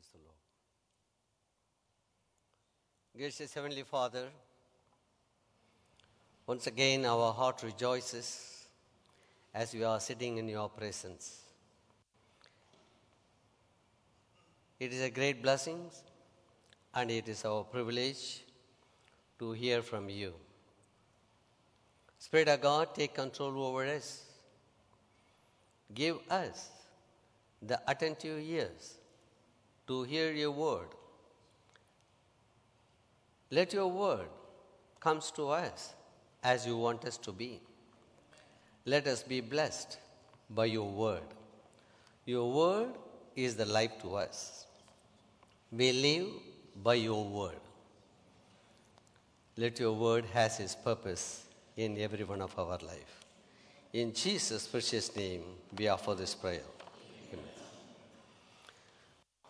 Praise the Lord. Gracious Heavenly Father, once again our heart rejoices as we are sitting in your presence. It is a great blessing and it is our privilege to hear from you. Spirit of God, take control over us. Give us the attentive ears to hear your word. Let your word comes to us as you want us to be. Let us be blessed by your word. Your word is the life to us. We live by your word. Let your word has its purpose in every one of our life. In Jesus' precious name, we offer this prayer.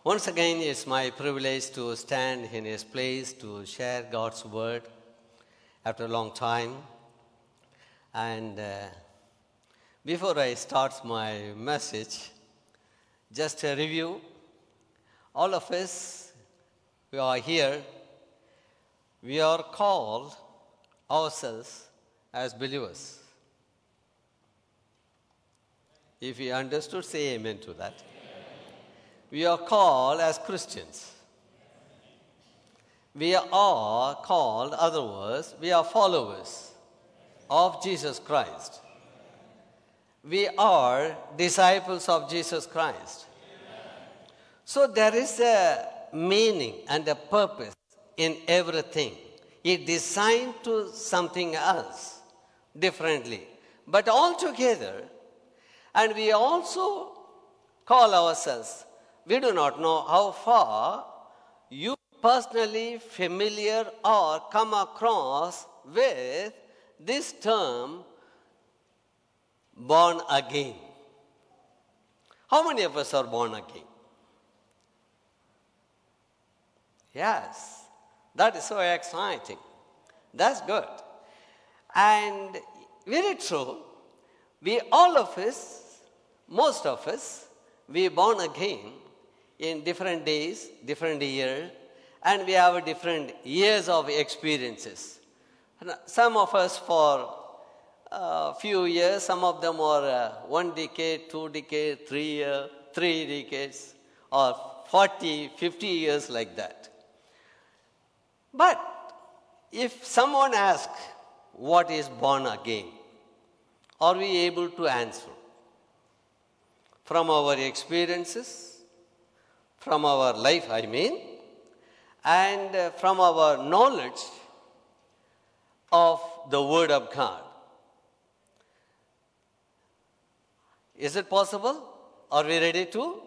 Once again, it's my privilege to stand in His place to share God's word after a long time. And uh, before I start my message, just a review. All of us who are here, we are called ourselves as believers. If you understood, say amen to that. We are called as Christians. We are called, other words, we are followers of Jesus Christ. We are disciples of Jesus Christ. So there is a meaning and a purpose in everything. It designed to something else differently. But altogether, and we also call ourselves, we do not know how far you personally familiar or come across with this term born again. How many of us are born again? Yes, that is so exciting. That's good. And very true, we all of us, most of us, we born again in different days, different years, and we have different years of experiences. Some of us for a few years, some of them are uh, one decade, two decade, three year, three decades, or 40, 50 years like that. But if someone asks, what is born again? Are we able to answer? From our experiences, from our life, I mean, and uh, from our knowledge of the Word of God. Is it possible? Are we ready to?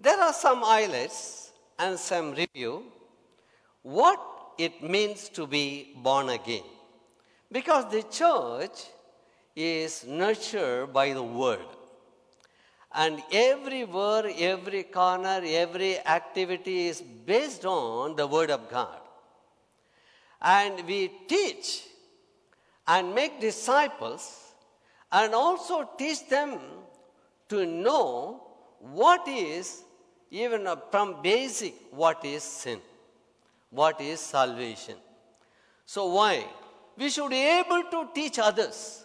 There are some highlights and some review what it means to be born again. Because the church is nurtured by the word. And every word, every corner, every activity is based on the word of God. And we teach and make disciples and also teach them to know what is, even from basic, what is sin what is salvation. So, why? We should be able to teach others.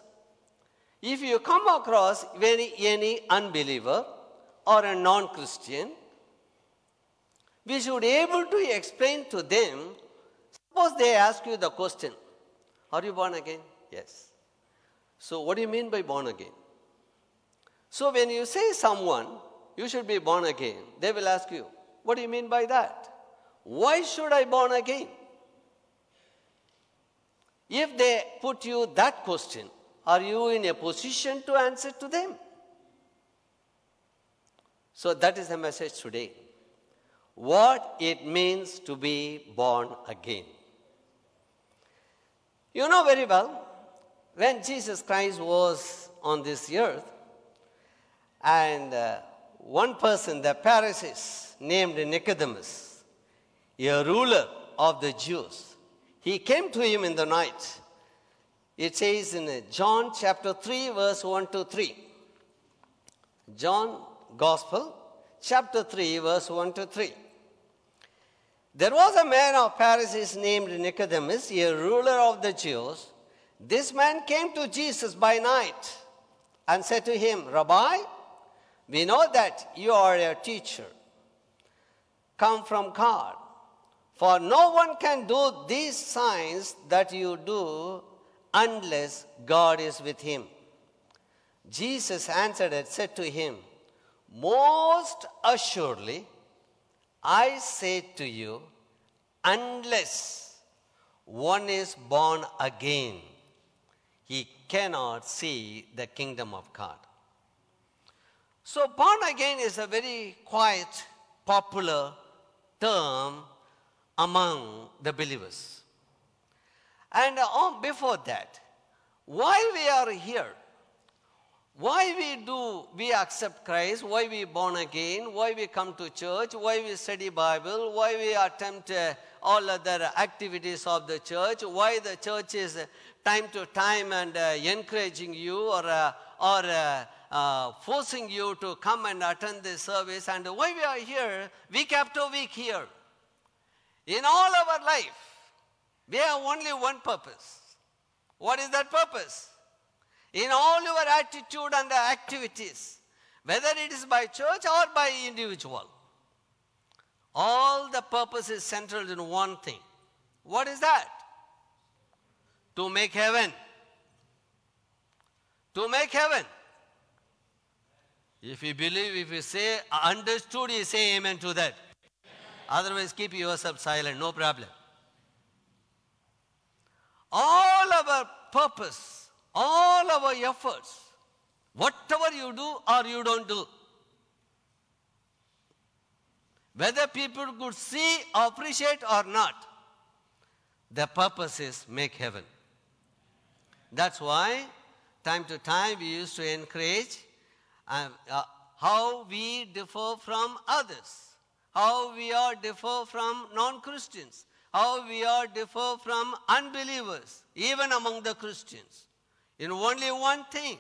If you come across any, unbeliever or a non Christian, we should be able to explain to them. Suppose they ask you the question Are you born again? Yes. So, what do you mean by born again? So, when you say someone, you should be born again, they will ask you, What do you mean by that? Why should I born again? If they put you that question, are you in a position to answer to them? So that is the message today. What it means to be born again. You know very well, when Jesus Christ was on this earth, and uh, one person, the Pharisees, named Nicodemus, a ruler of the Jews. He came to him in the night. It says in John chapter 3, verse 1 to 3. John Gospel, chapter 3, verse 1 to 3. There was a man of Pharisees named Nicodemus, a ruler of the Jews. This man came to Jesus by night and said to him, Rabbi, we know that you are a teacher, come from God. For no one can do these signs that you do unless God is with him. Jesus answered and said to him, Most assuredly, I say to you, unless one is born again, he cannot see the kingdom of God. So, born again is a very quiet, popular term among the believers. And uh, before that, why we are here? Why we do, we accept Christ, why we born again, why we come to church, why we study Bible, why we attempt uh, all other activities of the church, why the church is uh, time to time and uh, encouraging you or, uh, or forcing you to come and attend this service? And why we are here? Week after week here. In all our life, we have only one purpose. What is that purpose? In all your attitude and activities, whether it is by church or by individual, all the purpose is centered in one thing. What is that? To make heaven. To make heaven. If you believe, if you say understood, you say amen to that. Otherwise, keep yourself silent, no problem. All our purpose, all our efforts, whatever you do or you don't do, whether people could see, appreciate or not, the purpose is make heaven. That's why, time to time, we used to encourage uh, uh, how we differ from others, how we are differ from non-Christians, how we are differ from unbelievers, even among the Christians, in only one thing.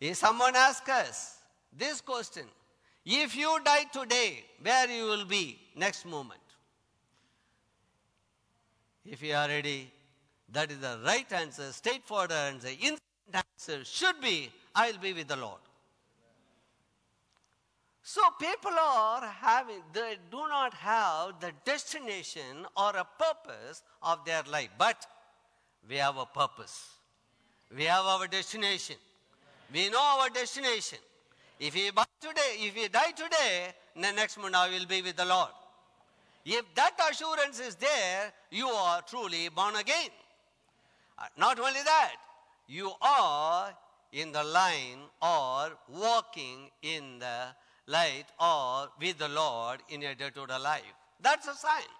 If someone asks us this question, if you die today, where you will be next moment? If you are ready, that is the right answer, straightforward answer, instant answer should be, I will be with the Lord. So people are having, they do not have the destination or a purpose of their life. But we have a purpose. We have our destination. We know our destination. If we die today, if we die today, the next month I will be with the Lord. If that assurance is there, you are truly born again. Uh, not only that, you are in the line or walking in the light or with the Lord in your day-to-day life. That's a sign.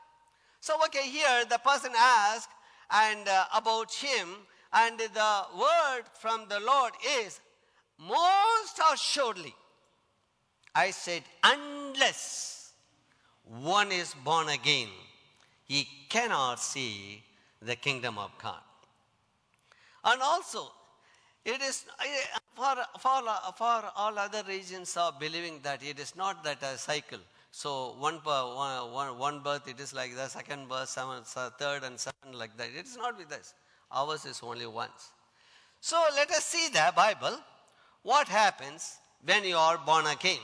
So, okay, here the person asked and uh, about him, and the word from the Lord is, most assuredly, I said, unless one is born again, he cannot see the kingdom of God. And also, it is for, for, for all other regions of believing that it is not that a cycle. So one, one, one, birth it is like the second birth, seven, third and seven like that. It is not with us. Ours is only once. So let us see the Bible. What happens when you are born again?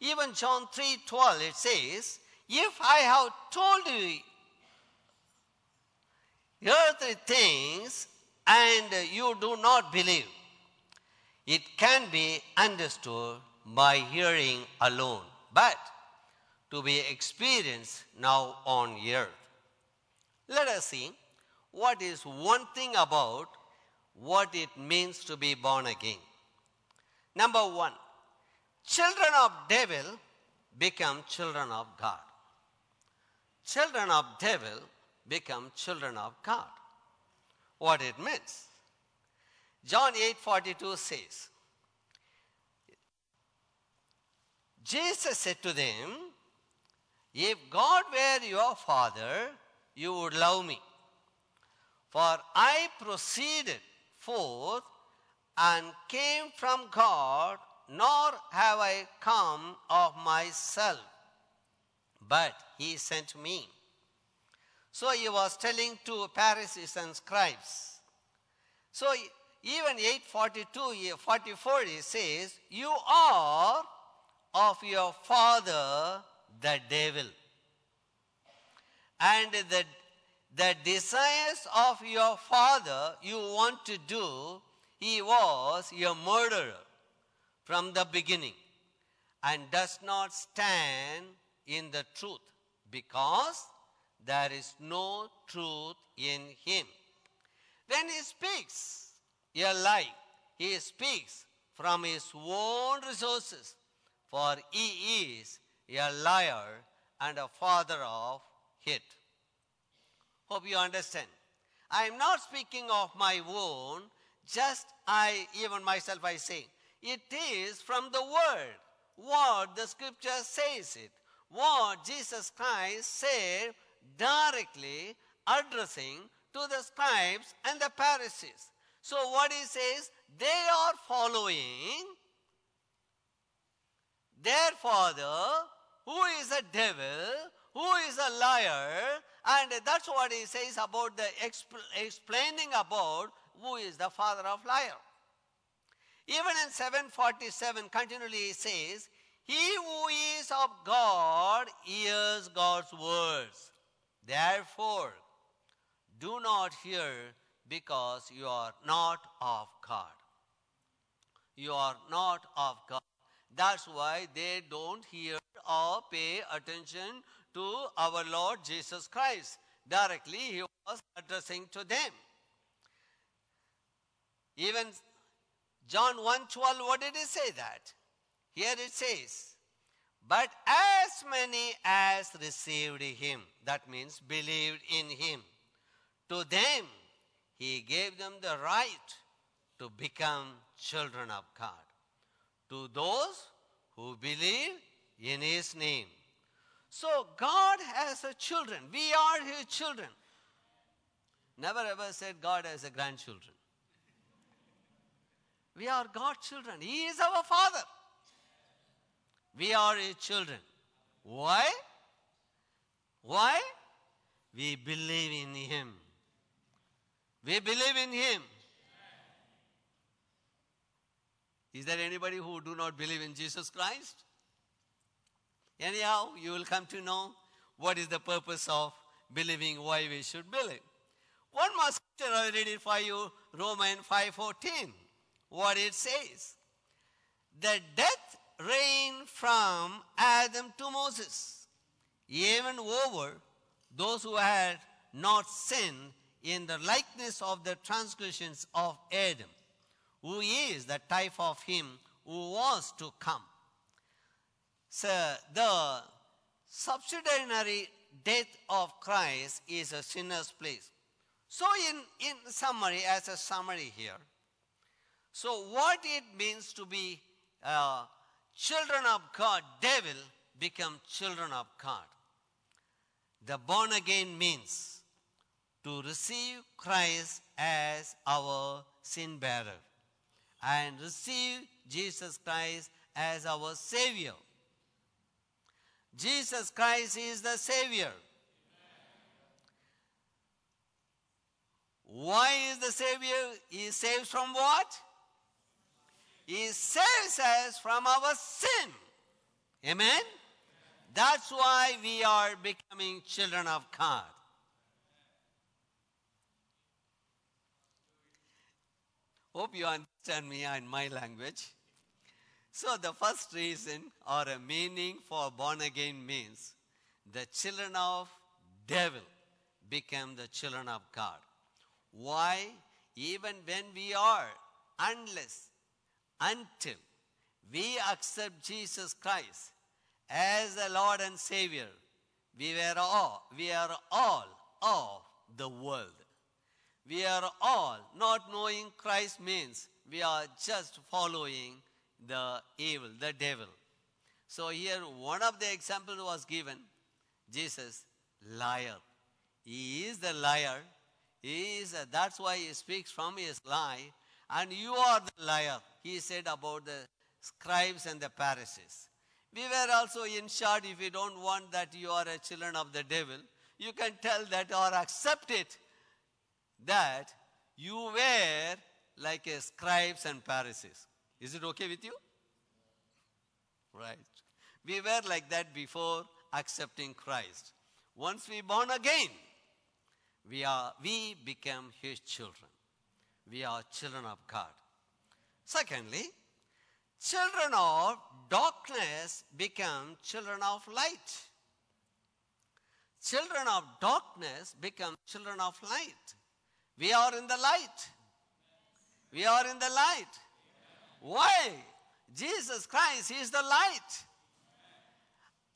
Even John 3:12 it says, "If I have told you earthly things and you do not believe, it can be understood by hearing alone, but to be experienced now on earth. Let us see what is one thing about what it means to be born again. Number one, children of devil become children of God. Children of devil become children of God. What it means? John 8:42 says, Jesus said to them, If God were your father, you would love me. For I proceeded forth and came from God, nor have I come of myself, but he sent me. So he was telling to Pharisees and scribes. So even 842, eh, 44, he says, You are of your father the devil. And the, the desires of your father you want to do, he was a murderer from the beginning and does not stand in the truth because there is no truth in him. When he speaks a lie, he speaks from his own resources, for he is a liar and a father of it. Hope you understand. I am not speaking of my own, just I, even myself, I say. It is from the word, what the scripture says it, what Jesus Christ said directly addressing to the scribes and the Pharisees. So what he says, they are following their father, who is a devil, who is a liar, and that's what he says about the expl- explaining about who is the father of liar. Even in 747, continually he says, He who is of God hears God's words. Therefore, do not hear because you are not of God. You are not of God. That's why they don't hear or pay attention to our Lord Jesus Christ. Directly, he was addressing to them. Even John 1:12, what did he say that? Here it says, but as many as received him, that means believed in him, to them he gave them the right to become children of God. To those who believe in his name. So God has a children. We are his children. Never ever said God has a grandchildren. We are God's children. He is our father. We are his children. Why? Why? We believe in him. We believe in him. Is there anybody who do not believe in Jesus Christ? Anyhow, you will come to know what is the purpose of believing, why we should believe. One more scripture, I read it for you, Romans 5.14. What it says. The death reigned from Adam to Moses, even over those who had not sinned in the likeness of the transgressions of Adam, who is the type of him who was to come. So the subsidiary death of Christ is a sinner's place. So in, in summary, as a summary here, so what it means to be uh, children of God, devil become children of God. The born again means to receive Christ as our sin bearer and receive Jesus Christ as our Savior. Jesus Christ is the Savior. Why is the Savior? He saves from what? He saves us from our sin. Amen? That's why we are becoming children of God. Hope you understand me in my language. So, the first reason or a meaning for born again means the children of devil become the children of God. Why? Even when we are, unless, until we accept Jesus Christ as the Lord and Savior, we were all, we are all of the world. We are all not knowing Christ means we are just following the evil, the devil. So here one of the examples was given, Jesus, liar. He is the liar. He is, that's why he speaks from his lie. And you are the liar. He said about the scribes and the Pharisees. We were also, in short, if you don't want that you are a children of the devil, you can tell that or accept it that you were like a scribes and Pharisees. Is it okay with you? Right. We were like that before accepting Christ. Once we born again, we are we become his children. We are children of God. Secondly, children of darkness become children of light. Children of darkness become children of light. We are in the light. We are in the light. Why? Jesus Christ is the light.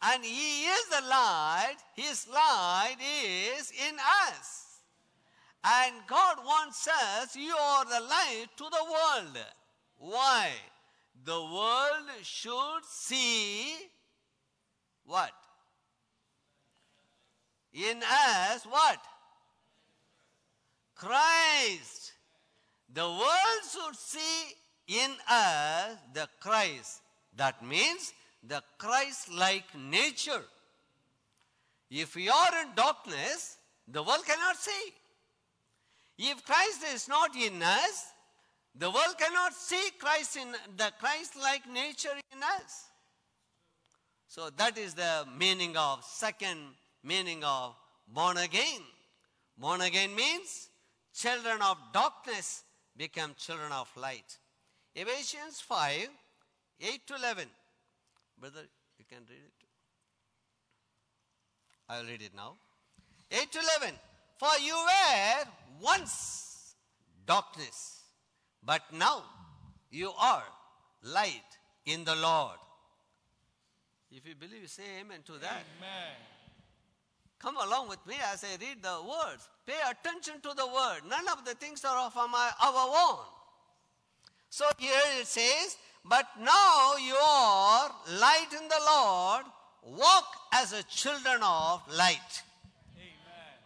And He is the light. His light is in us. And God wants us, you are the light to the world. Why? The world should see what? In us, what? Christ. The world should see in us the Christ. That means the Christ like nature. If we are in darkness, the world cannot see. If Christ is not in us, the world cannot see Christ in the Christ like nature in us. So that is the meaning of second meaning of born again. Born again means children of darkness become children of light. Ephesians 5 8 to 11. Brother, you can read it. I'll read it now. 8 to 11. For you were once darkness, but now you are light in the Lord. If you believe, say amen to that. Amen. Come along with me as I read the words. Pay attention to the word. None of the things are of our own. So here it says, But now you are light in the Lord. Walk as a children of light. Amen.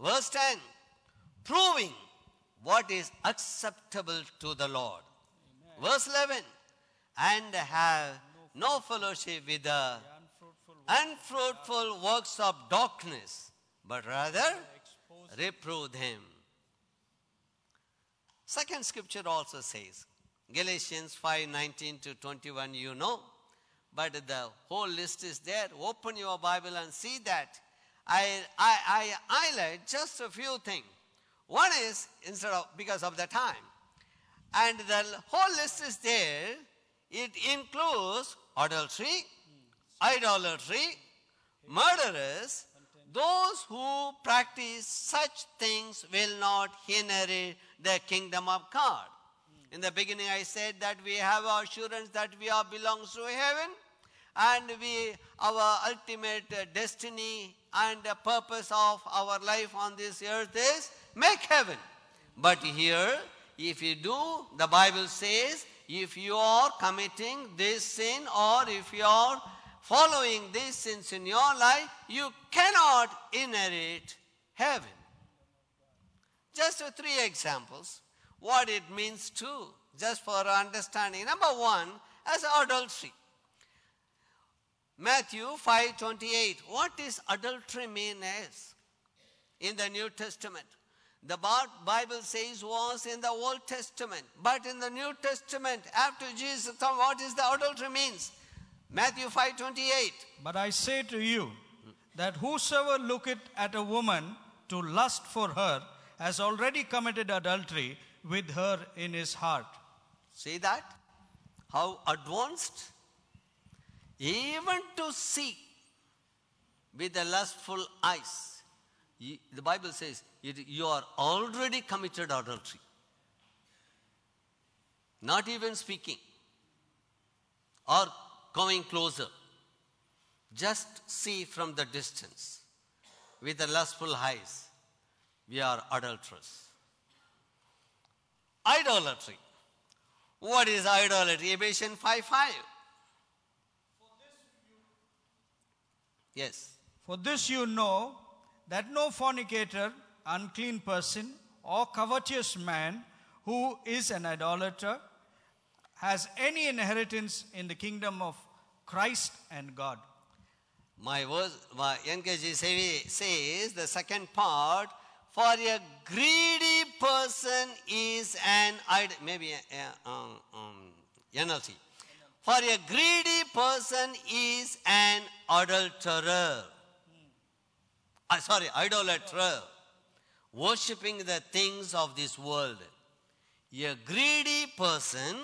Verse 10 Proving what is acceptable to the Lord. Verse 11 And have no fellowship with the Unfruitful works of darkness, but rather reprove them. Second scripture also says, Galatians 5 19 to 21, you know, but the whole list is there. Open your Bible and see that. I, I, I highlight just a few things. One is, instead of, because of the time, and the whole list is there. It includes adultery, idolatry, murderers, those who practice such things will not inherit the kingdom of God. In the beginning, I said that we have assurance that we are belongs to heaven, and we our ultimate destiny and the purpose of our life on this earth is make heaven. But here, if you do, the Bible says, if you are committing this sin or if you are following these sins in your life, you cannot inherit heaven. Just three examples, what it means to, just for understanding. Number one, as adultery. Matthew 5:28. What is adultery mean as? In the New Testament. The Bible says was in the Old Testament, but in the New Testament, after Jesus what is the adultery means? Matthew 5:28. But I say to you that whosoever looketh at a woman to lust for her has already committed adultery with her in his heart. See that? How advanced? Even to see with the lustful eyes. The Bible says you are already committed adultery. Not even speaking or coming closer. Just see from the distance with the lustful eyes. We are adulterous. Idolatry. What is idolatry? Ephesians 5 5. Yes. For this you know that no fornicator, unclean person, or covetous man who is an idolater has any inheritance in the kingdom of Christ and God. My verse, my NKG say- says the second part, for a greedy person is an idol. Maybe uh, um, um, NLT. For a greedy person is an adulterer. Uh, sorry, idolater. Worshipping the things of this world. A greedy person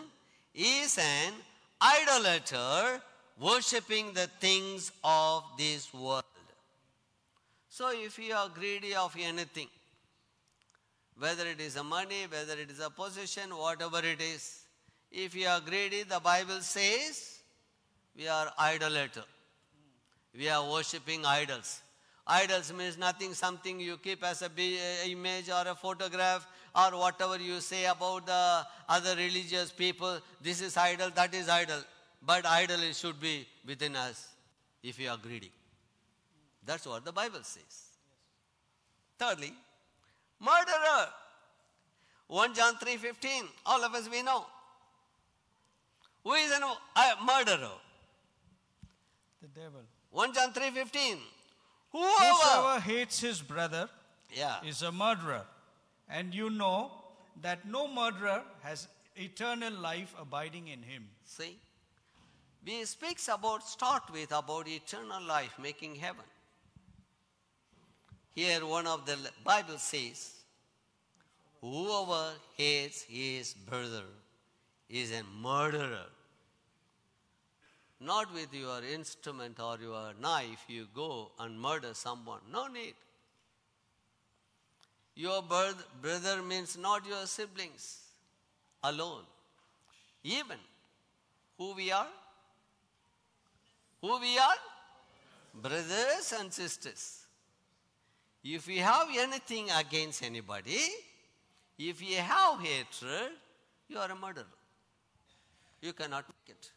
is an idolater worshipping the things of this world. So, if you are greedy of anything, whether it is a money, whether it is a possession, whatever it is, if you are greedy, the Bible says we are idolater. We are worshipping idols. Idols means nothing, something you keep as a image or a photograph or whatever you say about the other religious people. This is idol, that is idol. But idol is- should be within us if you are greedy. That's what the Bible says. Thirdly, murderer. 1 John 3.15, all of us we know. Who is a murderer? The devil. 1 John 3.15. Whoever. Whosoever hates his brother Yeah. is a murderer. And you know that no murderer has eternal life abiding in him. See, we speaks about, start with about eternal life, making heaven. Here one of the Bible says, whoever hates his brother is a murderer. Not with your instrument or your knife, you go and murder someone. No need. Your brother means not your siblings alone. Even who we are? Who we are? Brothers and sisters. If we have anything against anybody, if you have hatred, you are a murderer. You cannot make it.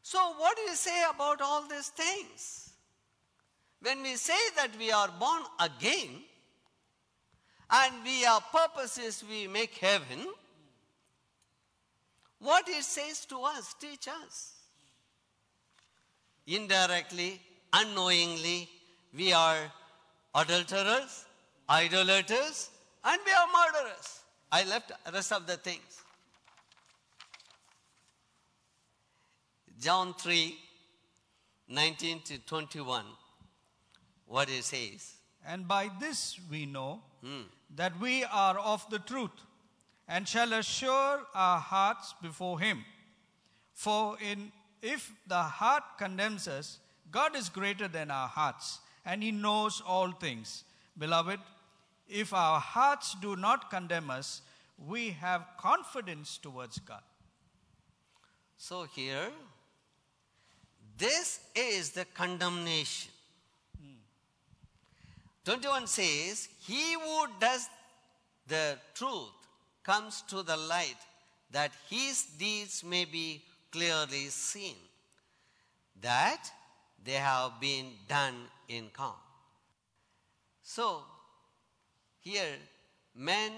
So, what do you say about all these things? When we say that we are born again and we are purposes we make heaven, what it says to us, teach us. Indirectly, unknowingly, we are adulterers, idolaters, and we are murderers. I left rest of the things. John 3, 19 to 21, what it says. And by this we know Hmm. that we are of the truth and shall assure our hearts before him. For in if the heart condemns us, God is greater than our hearts, and he knows all things. Beloved, if our hearts do not condemn us, we have confidence towards God. So here, this is the condemnation. 21 says, He who does the truth comes to the light, that his deeds may be clearly seen, that they have been done in calm. So, here, men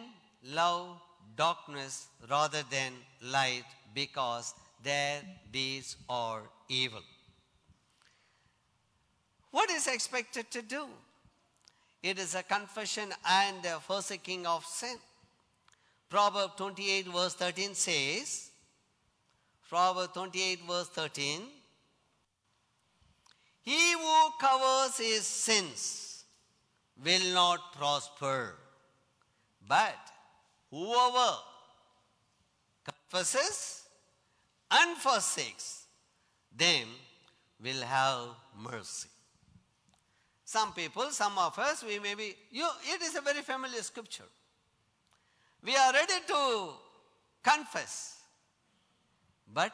love darkness rather than light because their deeds are evil. What is expected to do? It is a confession and a forsaking of sin. Proverb 28 verse 13 says, Proverb 28 verse 13, He who covers his sins will not prosper, but whoever confesses and forsakes them will have mercy. Some people, some of us, we may be, you, it is a very familiar scripture. We are ready to confess, but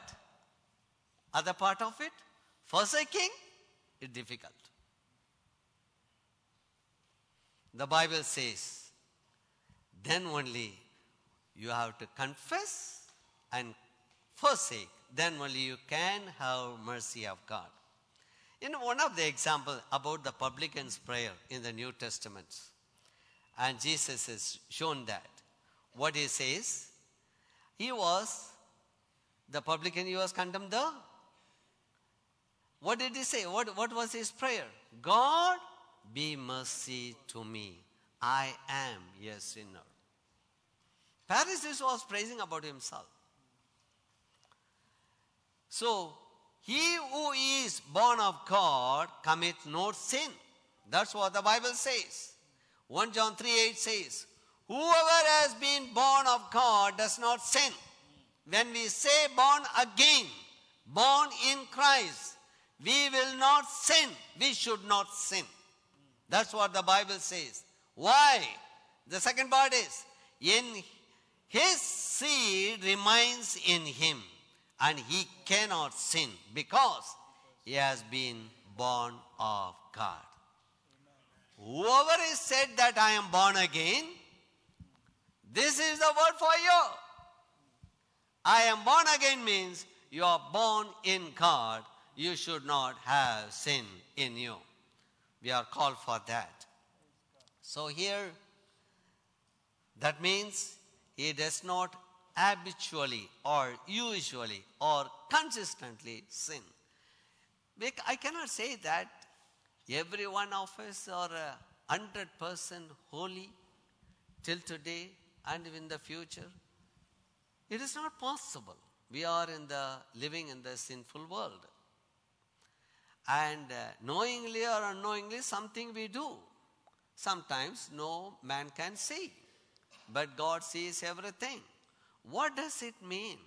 other part of it, forsaking, is difficult. The Bible says, then only you have to confess and forsake, then only you can have mercy of God. In one of the example about the publican's prayer in the New Testament, and Jesus has shown that. What he says, he was the publican he was condemned the what did he say? What, what was his prayer? God, be mercy to me. I am a sinner. Pharisee was praising about himself. So, he who is born of God commit no sin. That's what the Bible says. 1 John 3 8 says, Whoever has been born of God does not sin. When we say born again, born in Christ, we will not sin. We should not sin. That's what the Bible says. Why? The second part is, in his seed remains in him, and he cannot sin because he has been born of God. Whoever is said that I am born again, this is the word for you. I am born again means you are born in God. You should not have sin in you. We are called for that. So here, that means he does not habitually or usually or consistently sin. I cannot say that every one of us are a hundred percent holy till today and in the future. It is not possible. We are in the living in the sinful world. And uh, knowingly or unknowingly, something we do. Sometimes no man can see, but God sees everything. What does it mean?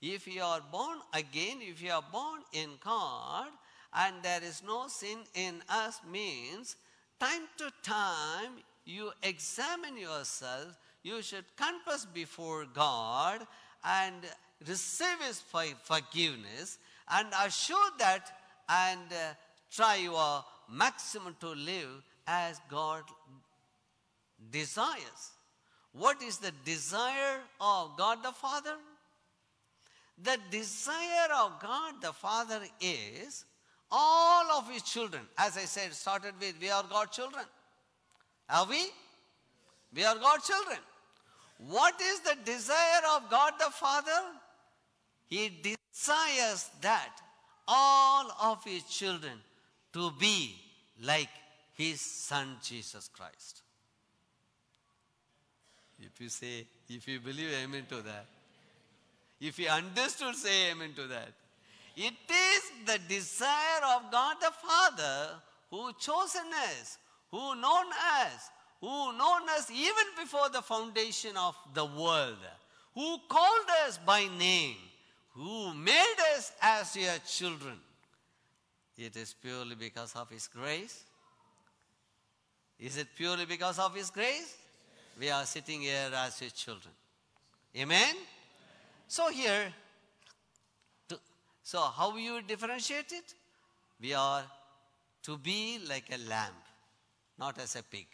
If you are born again, if you are born in God, and there is no sin in us, means time to time you examine yourself, you should confess before God and receive His forgiveness and assure that and uh, try your maximum to live as God desires. What is the desire of God the Father? The desire of God the Father is all of His children. As I said, started with we are God's children. Are we? We are God's children. What is the desire of God the Father? He desires that all of his children to be like his son Jesus Christ. If you say, if you believe amen to that, if you understood, say amen to that. It is the desire of God the Father who chosen us, who known us, who known us even before the foundation of the world, who called us by name, who made us as your children. It is purely because of His grace. Is it purely because of His grace? We are sitting here as His children. Amen? So, here, so how you differentiate it? We are to be like a lamb, not as a pig.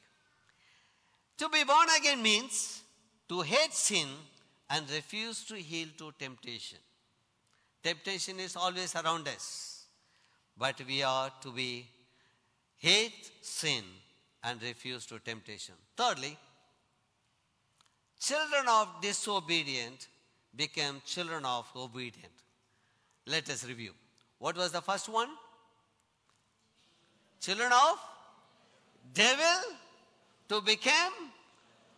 To be born again means to hate sin and refuse to yield to temptation. Temptation is always around us, but we are to be hate sin and refuse to temptation. Thirdly, children of disobedient became children of obedient. Let us review. What was the first one? Children of devil to become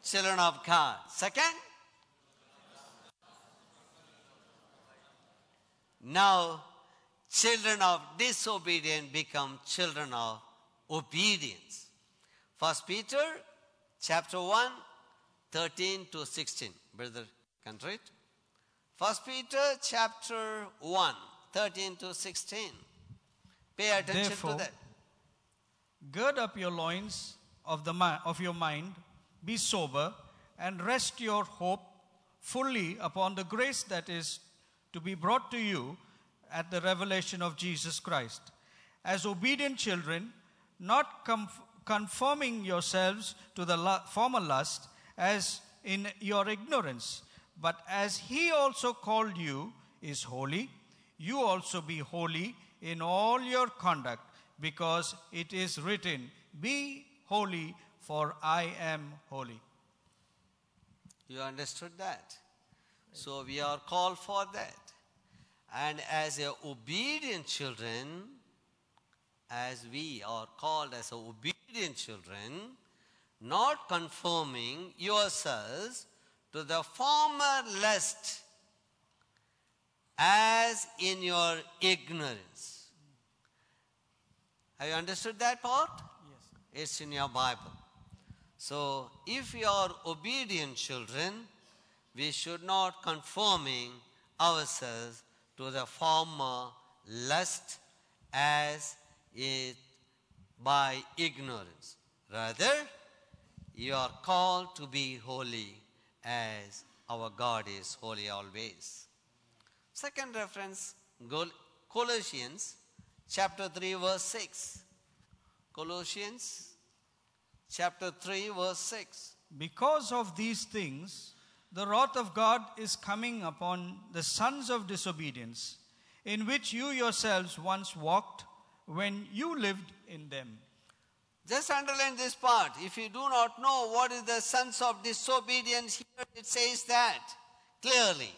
children of God. Second, now children of disobedience become children of obedience. First Peter chapter 1, 13 to 16. Brother, can read? First Peter chapter 1, 13 to 16. Pay attention Therefore, to that. Gird up your loins of, the of your mind, be sober, and rest your hope fully upon the grace that is to be brought to you at the revelation of Jesus Christ. As obedient children, not conf- conforming yourselves to the lu- former lust, as in your ignorance, but as He also called you is holy, you also be holy in all your conduct, because it is written, Be holy, for I am holy. You understood that? So we are called for that. And as a obedient children, as we are called as obedient children, not conforming yourselves to the former lust as in your ignorance. Have you understood that part? It's in your Bible. So, if we are obedient children, we should not conforming ourselves to the former lust as it by ignorance. Rather, you are called to be holy as our God is holy always. Second reference, Colossians chapter 3 verse 6. Colossians chapter 3 verse 6. Because of these things, the wrath of God is coming upon the sons of disobedience, in which you yourselves once walked when you lived in them. Just underline this part. If you do not know what is the sons of disobedience, here it says that clearly.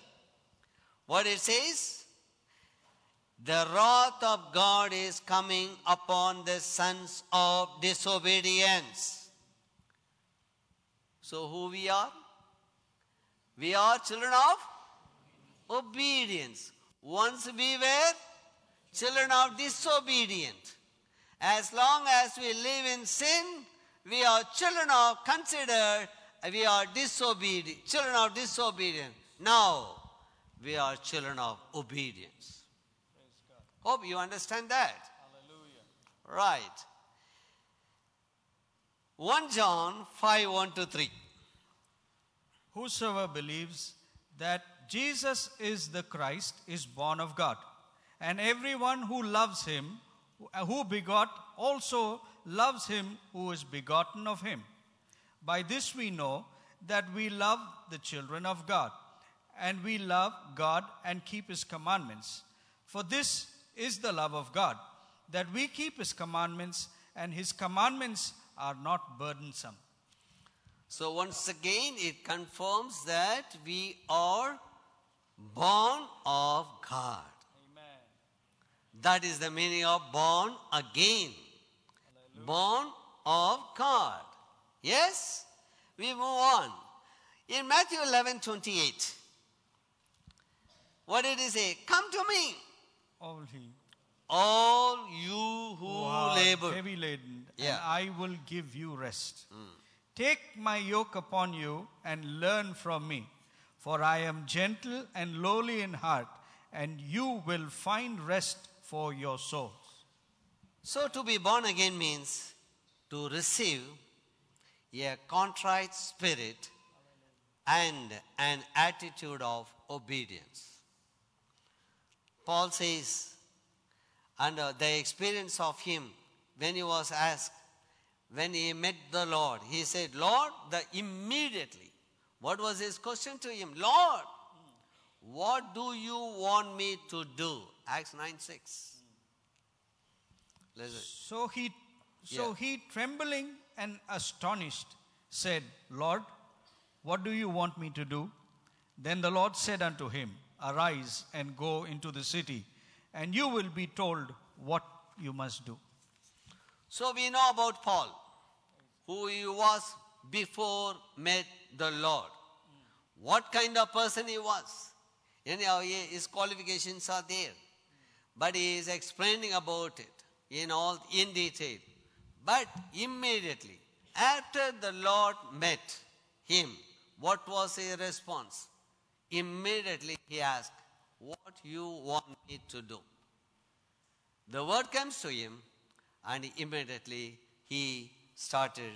What it says? The wrath of God is coming upon the sons of disobedience. So, who we are? We are children of obedience. Once we were children of disobedient. As long as we live in sin, we are children of considered we are disobedient, children of disobedience. Now we are children of obedience. Hope you understand that. Right. 1 John 5 1 to 3. Whosoever believes that Jesus is the Christ is born of God. And everyone who loves him, who begot, also loves him who is begotten of him. By this we know that we love the children of God, and we love God and keep his commandments. For this is the love of God, that we keep his commandments, and his commandments are not burdensome. So once again, it confirms that we are born of God. Amen. That is the meaning of born again. Born of God. Yes? We move on. In Matthew 11 28, what did he say? Come to me, All he all you who, who are labor. heavy laden, Yeah. and I will give you rest. Take my yoke upon you and learn from me, for I am gentle and lowly in heart, and you will find rest for your souls. So to be born again means to receive a contrite spirit and an attitude of obedience. Paul says, under uh, the experience of him when he was asked, when he met the Lord, he said, Lord, the immediately. What was his question to him? Lord, what do you want me to do? Acts 9 6. Listen. So he, so Yeah. he, trembling and astonished, said, Lord, what do you want me to do? Then the Lord said unto him, Arise and go into the city, and you will be told what you must do. So we know about Paul, who he was before met the Lord. What kind of person he was. Anyhow, his qualifications are there. But he is explaining about it in all in detail. But immediately, after the Lord met him, what was his response? Immediately he asked, What you want me to do? The word comes to him, and immediately he started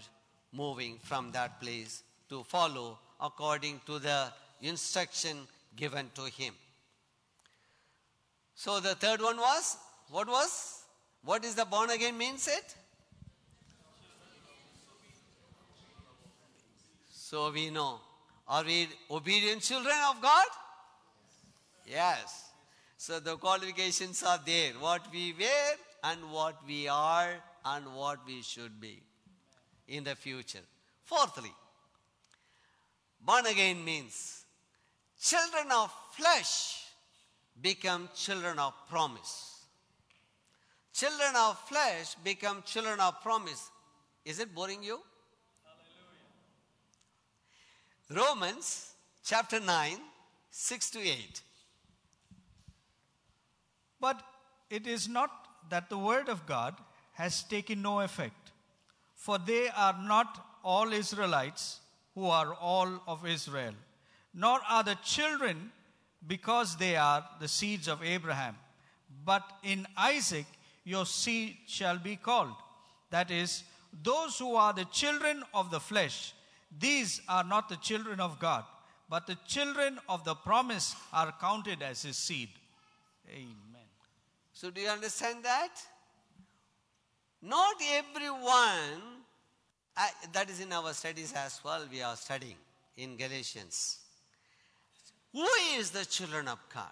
moving from that place to follow according to the instruction given to him. So the third one was what was? What is the born again means it? So we know. Are we obedient children of God? Yes. So the qualifications are there. What we were and what we are and what we should be in the future. Fourthly, born again means children of flesh become children of promise. Children of flesh become children of promise. Is it boring you? Romans chapter 9, 6 to 8. But it is not that the word of God has taken no effect, for they are not all Israelites who are all of Israel, nor are the children because they are the seeds of Abraham. But in Isaac your seed shall be called. That is, those who are the children of the flesh, these are not the children of God, but the children of the promise are counted as his seed. Amen. So, do you understand that? Not everyone, I, that is in our studies as well, we are studying in Galatians. Who is the children of God?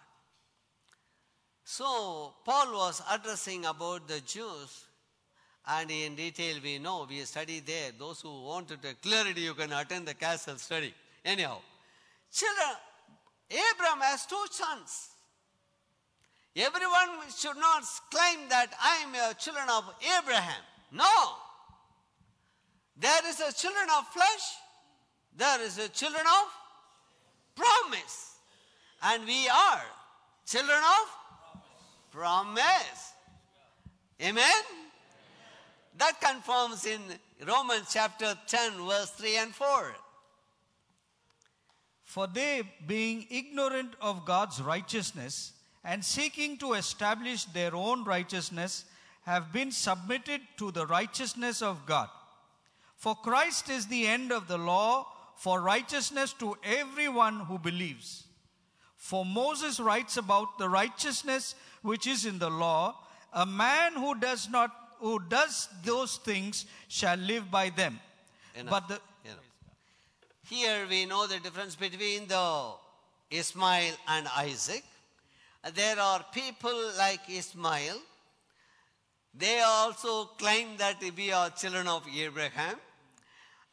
So, Paul was addressing about the Jews, and in detail we know, we study there. Those who wanted a clarity, you can attend the castle study. Anyhow, children, Abraham has two sons. Everyone should not claim that I am a children of Abraham. No. There is a children of flesh. There is a children of promise. And we are children of promise. Amen? That confirms in Romans chapter 10, verse 3 and 4. For they, being ignorant of God's righteousness and seeking to establish their own righteousness, have been submitted to the righteousness of God. For Christ is the end of the law for righteousness to everyone who believes. For Moses writes about the righteousness which is in the law, a man who does not who does those things shall live by them. Enough. But the Enough. Here we know the difference between the Ismail and Isaac. There are people like Ismail. They also claim that we are children of Abraham.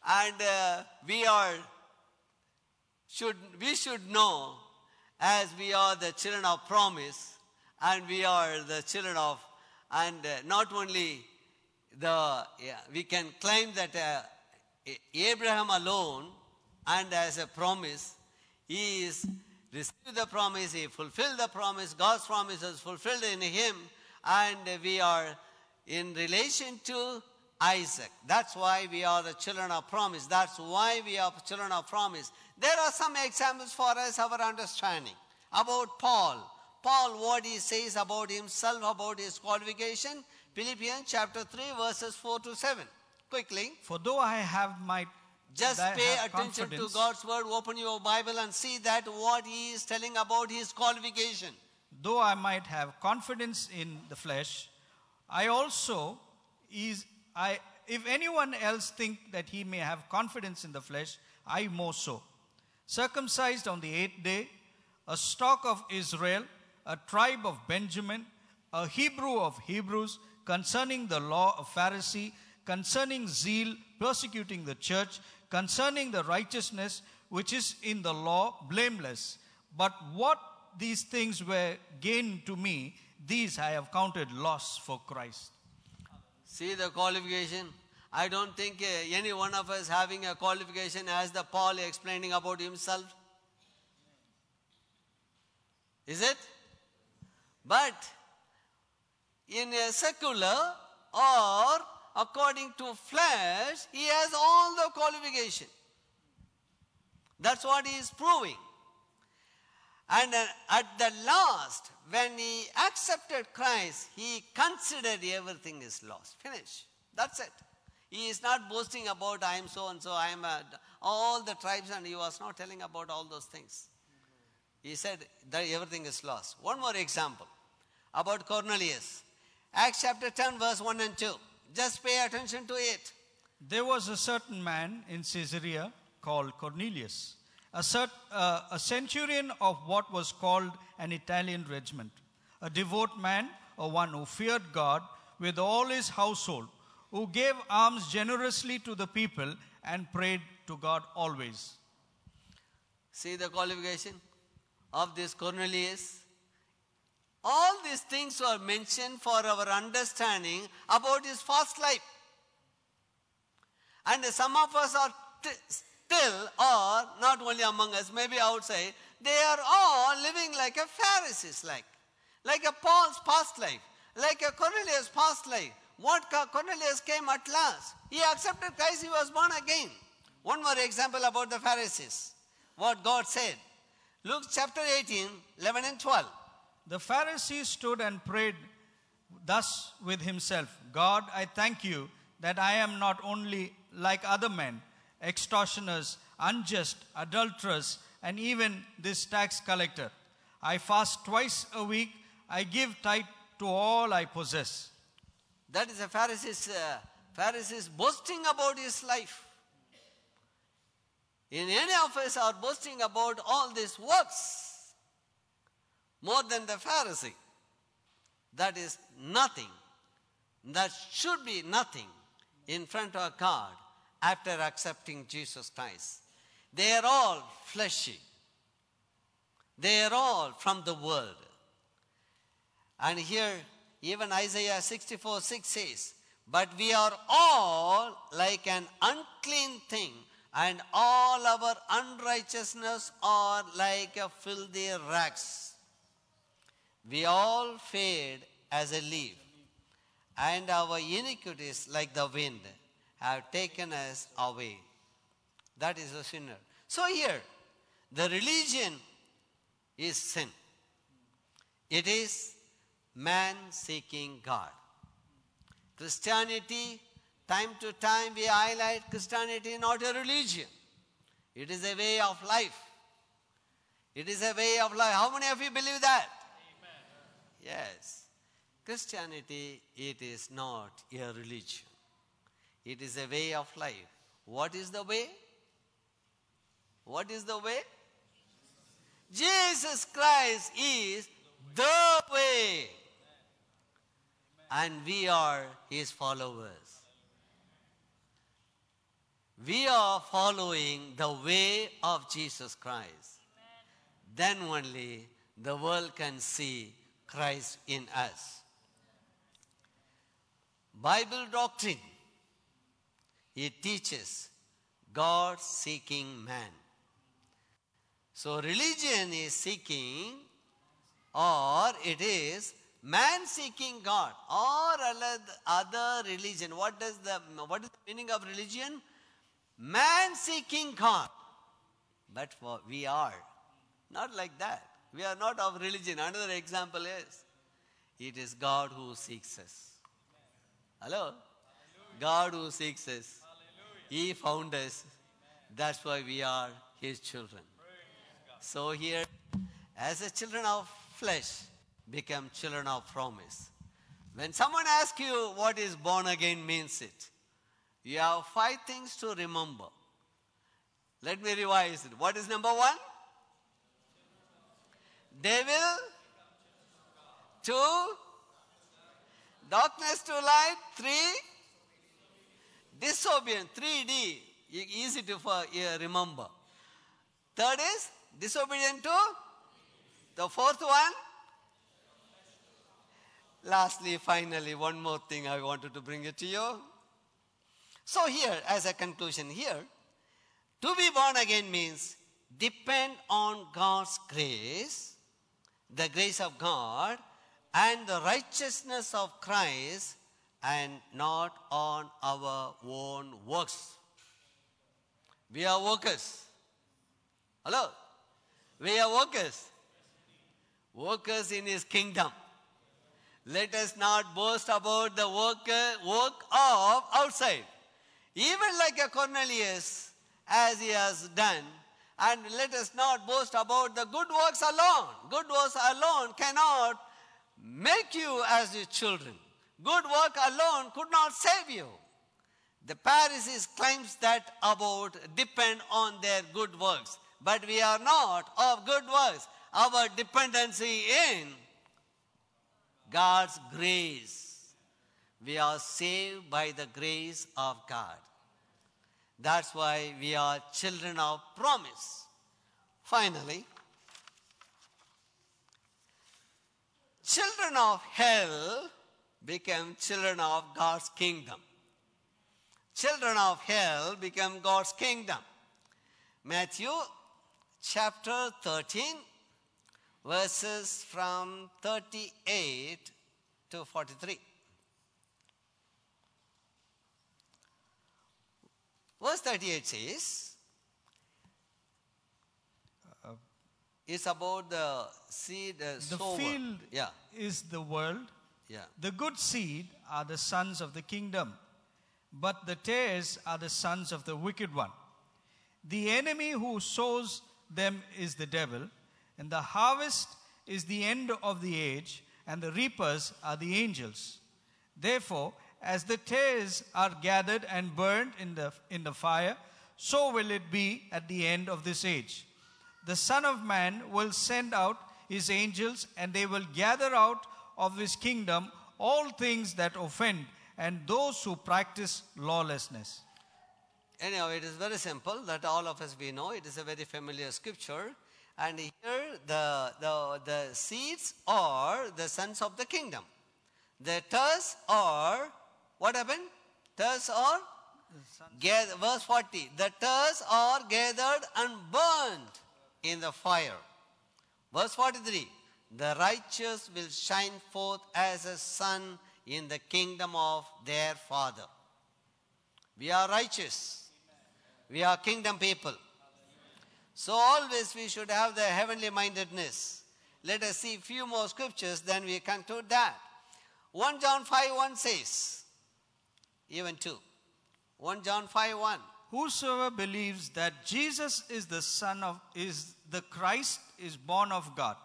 And uh, we are should we should know as we are the children of promise and we are the children of and uh, not only the yeah, we can claim that uh, abraham alone and as a promise he is received the promise he fulfilled the promise god's promise is fulfilled in him and we are in relation to Isaac. That's why we are the children of promise. That's why we are children of promise. There are some examples for us, our understanding. About Paul. Paul, what he says about himself, about his qualification. Philippians chapter 3, verses 4 to 7. Quickly. for though I have my Just pay attention to God's word. Open your Bible and see that what he is telling about his qualification. though I might have confidence in the flesh, I also is I if anyone else think that he may have confidence in the flesh, I more so. Circumcised on the eighth day, a stock of Israel, a tribe of Benjamin, a Hebrew of Hebrews, concerning the law of Pharisee, concerning zeal, persecuting the church, concerning the righteousness which is in the law, blameless. But what these things were gained to me, these I have counted loss for Christ. See the qualification. I don't think uh, any one of us having a qualification as the Paul explaining about himself. Is it? But in a secular or according to flesh, he has all the qualification. That's what he is proving. And uh, at the last, when he accepted Christ, he considered everything is lost. Finish. That's it. He is not boasting about I am so and so, I am a, all the tribes, and he was not telling about all those things. He said that everything is lost. One more example about Cornelius. Acts chapter 10, verse 1 and 2. Just pay attention to it. There was a certain man in Caesarea called Cornelius, a, cert, uh, a centurion of what was called an Italian regiment, a devout man, or one who feared God with all his household, who gave alms generously to the people and prayed to God always. See the qualification? Of this Cornelius. All these things were mentioned for our understanding about his past life. And some of us are t- still, or not only among us, maybe outside, they are all living like a Pharisees like, like a Paul's past life, like a Cornelius past life. What Cornelius came at last. He accepted Christ, he was born again. One more example about the Pharisees. What God said. Luke chapter 18, 11 and 12. The Pharisee stood and prayed thus with himself God, I thank you that I am not only like other men, extortioners, unjust, adulterers, and even this tax collector. I fast twice a week, I give tithe to all I possess. That is a Pharisee's, uh, Pharisee's boasting about his life. In any of us are boasting about all these works more than the Pharisee. That is nothing. That should be nothing in front of God after accepting Jesus Christ. They are all fleshy. They are all from the world. And here, even Isaiah 64 6 says, But we are all like an unclean thing, and all our unrighteousness are like a filthy rags. We all fade as a leaf, and our iniquities, like the wind, have taken us away. That is a sinner. So here, the religion is sin. It is man seeking God. Christianity, time to time we highlight Christianity not a religion. It is a way of life. It is a way of life. How many of you believe that? Amen. Yes. Christianity, it is not a religion. It is a way of life. What is the way? What is the way? Jesus Christ is the way. And we are his followers. We are following the way of Jesus Christ. Then only the world can see Christ in us. Bible doctrine it teaches God seeking man. So religion is seeking or it is man seeking God or other religion. What does the what is the meaning of religion? Man seeking God. But for we are not like that. We are not of religion. Another example is it is God who seeks us. Hello? God who seeks us. He found us. That's why we are His children. So here, as a children of flesh, become children of promise. When someone asks you what is born again means it, you have five things to remember. Let me revise it. What is number one? Devil. Two. Darkness to light. Three Disobedient, 3D, easy to remember. Third is disobedient to the fourth one. Lastly, finally, one more thing I wanted to bring it to you. So, here, as a conclusion, here, to be born again means depend on God's grace, the grace of God, and the righteousness of Christ and not on our own works. We are workers. Hello? We are workers. Workers in His kingdom. Let us not boast about the work, work of outside. Even like a Cornelius, as he has done, and let us not boast about the good works alone. Good works alone cannot make you as your children. Good work alone could not save you. The Pharisees claims that about depend on their good works, but we are not of good works. Our dependency in God's grace. We are saved by the grace of God. That's why we are children of promise. Finally, children of hell become children of God's kingdom. Children of hell become God's kingdom. Matthew chapter 13, verses from 38 to 43. Verse 38 says, it's about the seed uh, The sower. field Yeah, is the world. yeah. The good seed are the sons of the kingdom, but the tares are the sons of the wicked one. The enemy who sows them is the devil, and the harvest is the end of the age, and the reapers are the angels. Therefore, as the tares are gathered and burned in the, in the fire, so will it be at the end of this age. The Son of Man will send out his angels, and they will gather out of his kingdom all things that offend and those who practice lawlessness. Anyhow, it is very simple that all of us we know. It is a very familiar scripture. And here the, the, the seeds are the sons of the kingdom. The tares are, what happened? Tares are, gather, verse 40, the tares are gathered and burned in the fire. Verse 43, the righteous will shine forth as a sun in the kingdom of their Father. We are righteous. We are kingdom people. So always we should have the heavenly mindedness. Let us see few more scriptures, then we conclude that. 1 John 5 1 says, even 2. 1 John 5 1. Whosoever believes that Jesus is the Son of is the Christ is born of God,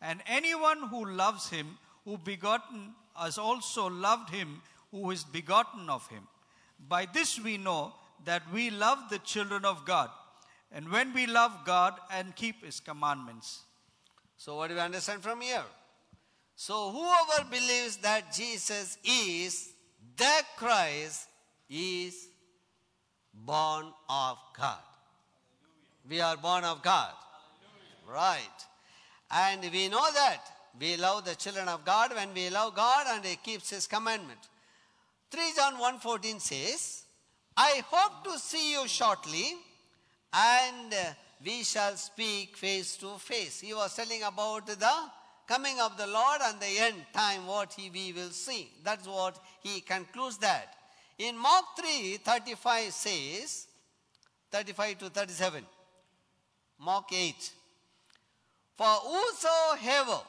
and anyone who loves him, who begotten has also loved him who is begotten of him. By this we know that we love the children of God, and when we love God and keep his commandments. So what do we understand from here? So whoever believes that Jesus is the Christ is born of God. We are born of God. Right. And we know that we love the children of God when we love God and He keeps His commandment. 3 John 1.14 says, I hope to see you shortly and we shall speak face to face. He was telling about the coming of the Lord and the end time, what he, we will see. That's what he concludes that. In Mark 3, 35 says, 35 to 37, Mark 8, For whosoever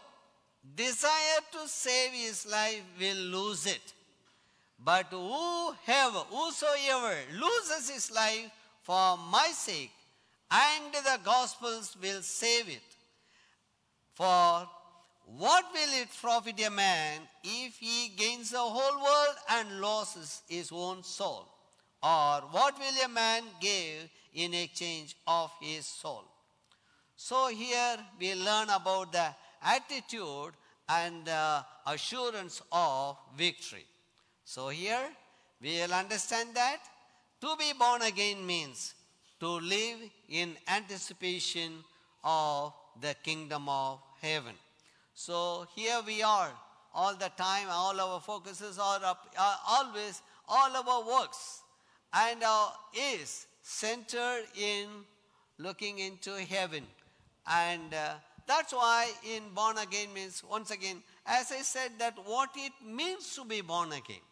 desire to save his life will lose it. But whoever, whosoever loses his life for my sake and the gospel's will save it. For what will it profit a man if he gains the whole world and loses his own soul? Or what will a man give in exchange of his soul? So here we learn about the attitude and assurance of victory. So here we will understand that to be born again means to live in anticipation of the kingdom of heaven. So here we are all the time, all our focuses are up, always, all our works and uh, is centered in looking into heaven. And uh, that's why in born again means, once again, as I said, that what it means to be born again.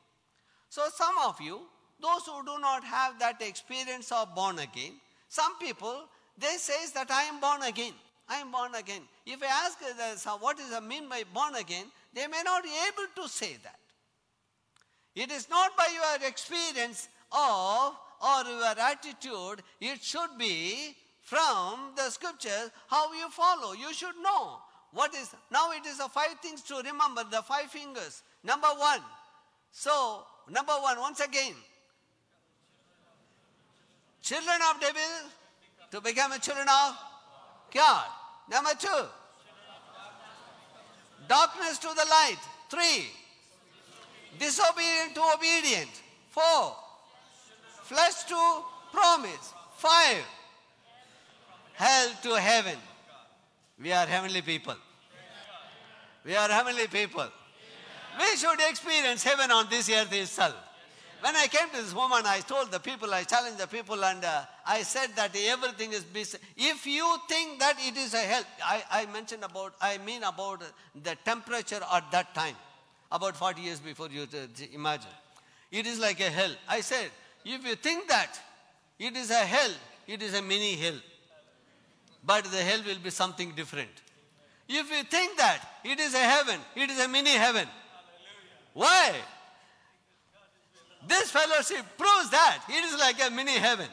So some of you, those who do not have that experience of born again, some people, they says that I am born again. I am born again. If I ask uh, them, so what is the mean by born again, they may not be able to say that. It is not by your experience of or your attitude, it should be from the scriptures how you follow. You should know what is, now it is the five things to remember, the five fingers. Number one, so number one, once again, children of devil to become a children of God. Number two, darkness to the light. Three, disobedient to obedient. Four, flesh to promise. Five, hell to heaven. We are heavenly people. We are heavenly people. We should experience heaven on this earth itself. When I came to this woman, I told the people, I challenged the people, and uh, I said that everything is bes- If you think that it is a hell, I, I mentioned about, I mean about the temperature at that time, about 40 years before you t- imagine. It is like a hell. I said, if you think that it is a hell, it is a mini hell. But the hell will be something different. If you think that it is a heaven, it is a mini heaven. Why? This fellowship proves that it is like a mini heaven.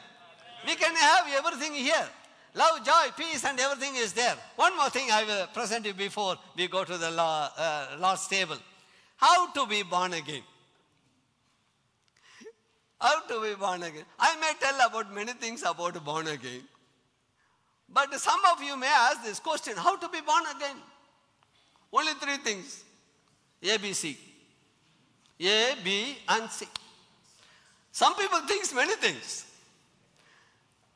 We can have everything here. Love, joy, peace, and everything is there. One more thing I will present you before we go to the uh, last table. How to be born again. How to be born again. I may tell about many things about born again. But some of you may ask this question how to be born again? Only three things A, B, C. A, B, and C. Some people think many things.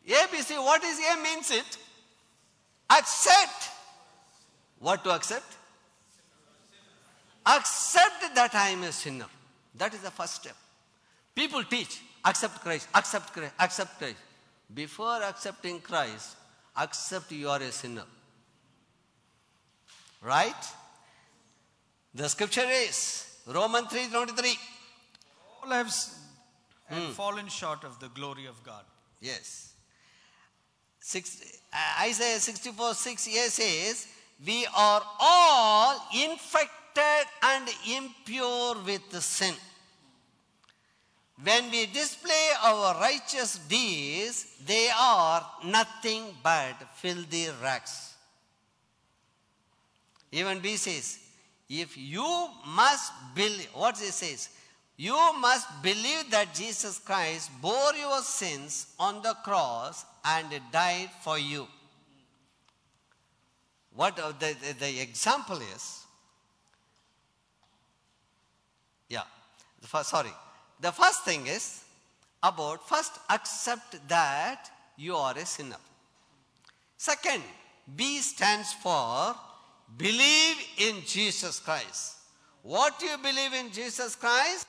A, B, C, what is A means it? Accept. What to accept? Accept that I am a sinner. That is the first step. People teach, accept Christ, accept Christ, accept Christ. Before accepting Christ, accept you are a sinner. Right? The scripture is Romans 3:23. All have and fallen short of the glory of God. Yes. Six, uh, Isaiah 64 6a says, We are all infected and impure with sin. When we display our righteous deeds, they are nothing but filthy rags. Even B says, if you must believe, what it says, you must believe that Jesus Christ bore your sins on the cross and died for you. What the, the, the example is, yeah, sorry. The first thing is about first accept that you are a sinner. Second, B stands for believe in Jesus Christ. What do you believe in Jesus Christ?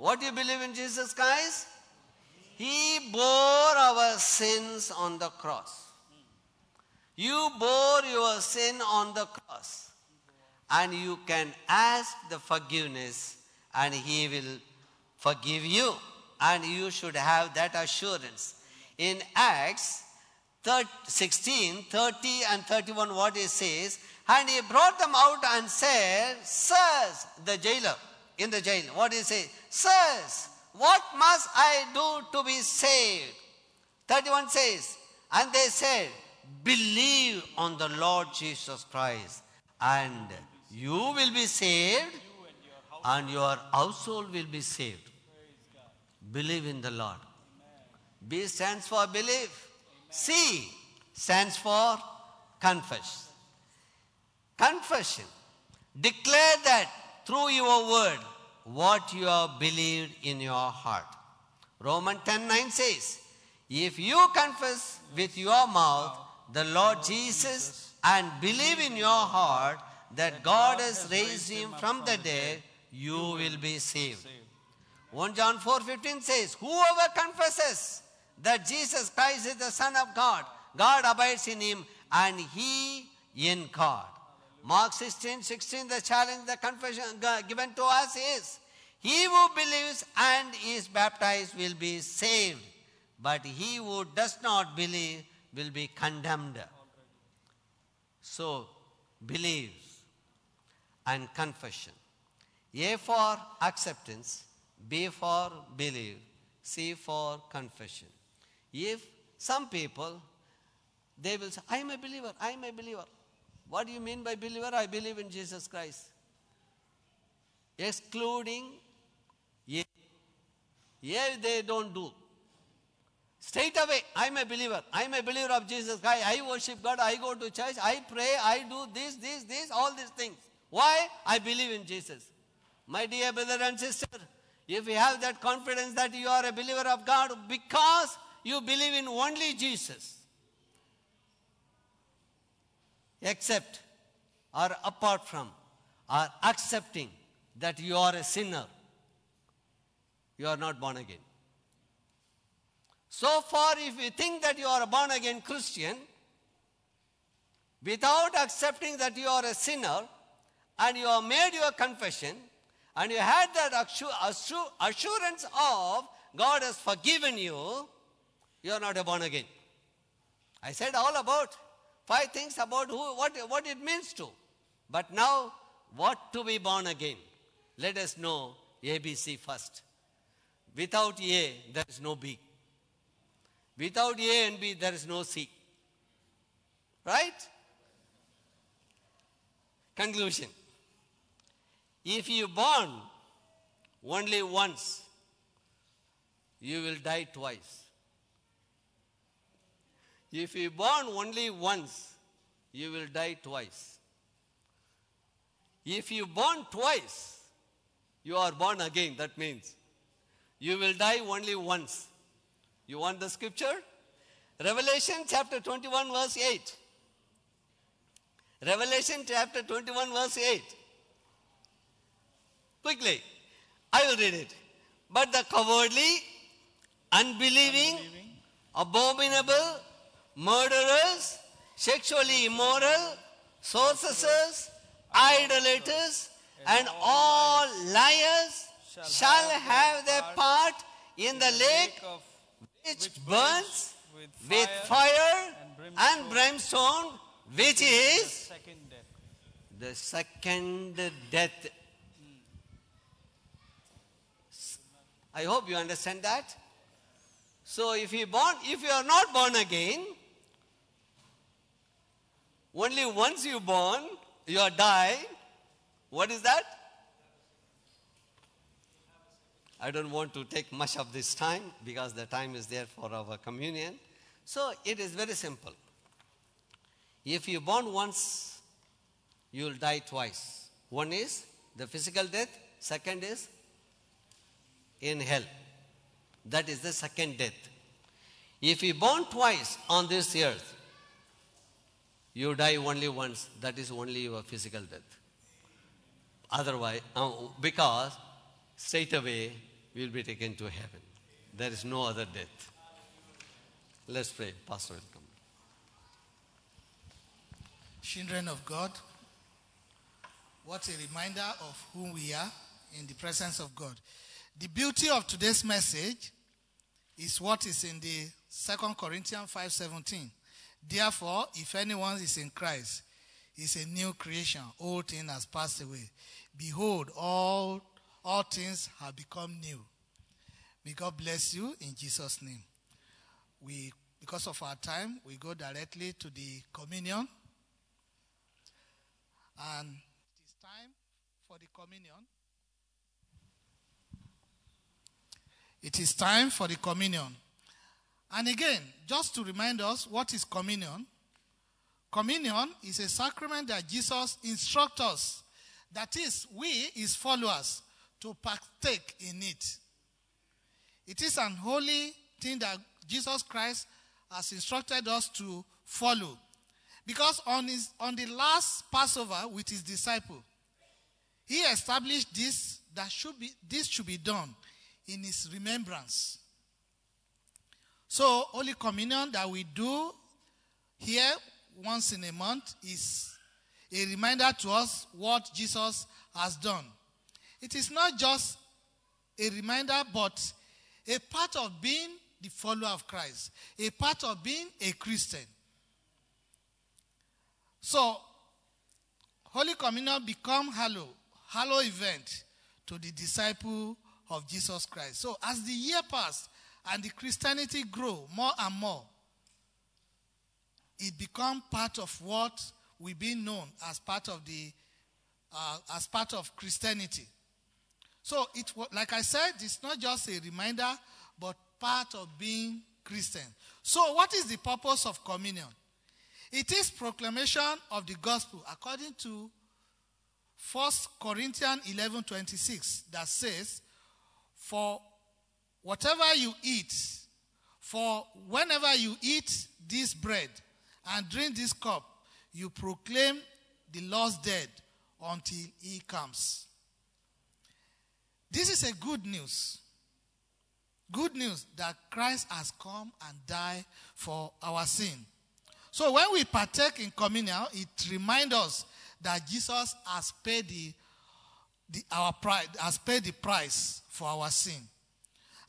What do you believe in Jesus Christ? He bore our sins on the cross. You bore your sin on the cross. And you can ask the forgiveness, and He will forgive you. And you should have that assurance. In Acts 16, 30 and 31, what it says, and he brought them out and said, Sirs, the jailer in the jail, what he say? Sirs, what must I do to be saved? 31 says, and they said, Believe on the Lord Jesus Christ, and you will be saved, and your household will be saved. Believe in the Lord. B stands for believe. C stands for confess. Confession. Declare that through your word what you have believed in your heart. Romans 10 9 says, If you confess with your mouth the Lord Jesus and believe in your heart that God has raised him from the dead, you will be saved. 1 John 4:15 says, Whoever confesses that Jesus Christ is the Son of God, God abides in him and he in God. Mark 16, 16, the challenge, the confession uh, given to us is, He who believes and is baptized will be saved, but he who does not believe will be condemned. So, believe and confession. A for acceptance, B for believe, C for confession. If some people, they will say, I am a believer, I am a believer. What do you mean by believer? I believe in Jesus Christ. Excluding A. A they don't do. Straight away, I'm a believer. I'm a believer of Jesus Christ. I worship God. I go to church. I pray. I do this, this, this, all these things. Why? I believe in Jesus. My dear brother and sister, if you have that confidence that you are a believer of God because you believe in only Jesus, except or apart from or accepting that you are a sinner, you are not born again. So far, if you think that you are a born again Christian, without accepting that you are a sinner, and you have made your confession, and you had that assu- assu- assurance of God has forgiven you, you are not a born again. I said all about five things about who, what, what it means to. But now, what to be born again? Let us know ABC first. Without A, there is no B. Without A and B, there is no C. Right? Conclusion. If you born only once, you will die twice. If you born only once, you will die twice. If you born twice, you are born again. That means you will die only once. You want the scripture? Revelation chapter 21, verse 8. Revelation chapter 21, verse 8. Quickly, I will read it. But the cowardly, unbelieving, abominable, murderers, sexually immoral, sorcerers, idolaters, and all liars shall have their part in the lake which burns with fire and brimstone, which is the second death. I hope you understand that. So if you born, if you are not born again, only once you born, you are die. What is that? I don't want to take much of this time because the time is there for our communion. So it is very simple. If you born once, you will die twice. One is the physical death, second is in hell. That is the second death. If you born twice on this earth, you die only once. That is only your physical death. Otherwise, uh, because straight away we will be taken to heaven. There is no other death. Let's pray. Pastor will come. Children of God, what a reminder of whom we are in the presence of God. The beauty of today's message is what is in the 2 Corinthians 5:17. Therefore, if anyone is in Christ, is a new creation. Old things has passed away. Behold, all all things have become new. May God bless you in Jesus' name. We because of our time, we go directly to the communion. And it is time for the communion. It is time for the communion. And again, just to remind us what is communion, communion is a sacrament that Jesus instructs us, that is, we, his followers, to partake in it. It is an holy thing that Jesus Christ has instructed us to follow. Because on, his, on the last Passover with his disciple, he established this that should be this should be done in his remembrance. So Holy Communion that we do here once in a month is a reminder to us what Jesus has done. It is not just a reminder, but a part of being the follower of Christ, a part of being a Christian. So, Holy Communion become hallow, hallow event to the disciple of Jesus Christ. So, as the year passed and the Christianity grow more and more, it become part of what we been known as part of the uh, as part of Christianity. So it like I said, it's not just a reminder, but part of being Christian. So what is the purpose of communion? It is proclamation of the gospel according to 1 Corinthians 11 26 that says, For whatever you eat, for whenever you eat this bread and drink this cup, you proclaim the Lord's dead until he comes. This is a good news. Good news that Christ has come and died for our sin. So when we partake in communion, it reminds us that Jesus has paid the, the our price, has paid the price for our sin.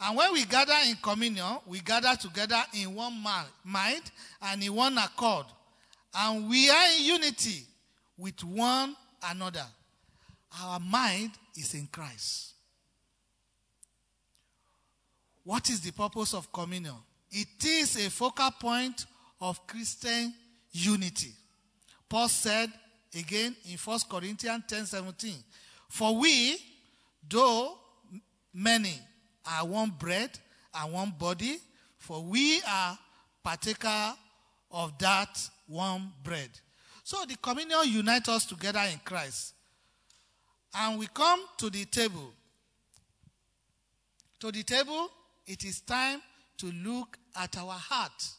And when we gather in communion, we gather together in one mind and in one accord. And we are in unity with one another. Our mind is in Christ. What is the purpose of communion? It is a focal point of Christian unity. Paul said again in 1 Corinthians 10 17, For we, though many, are one bread and one body, for we are partaker of that one bread. So the communion unites us together in Christ. And we come to the table. To the table, it is time to look at our heart.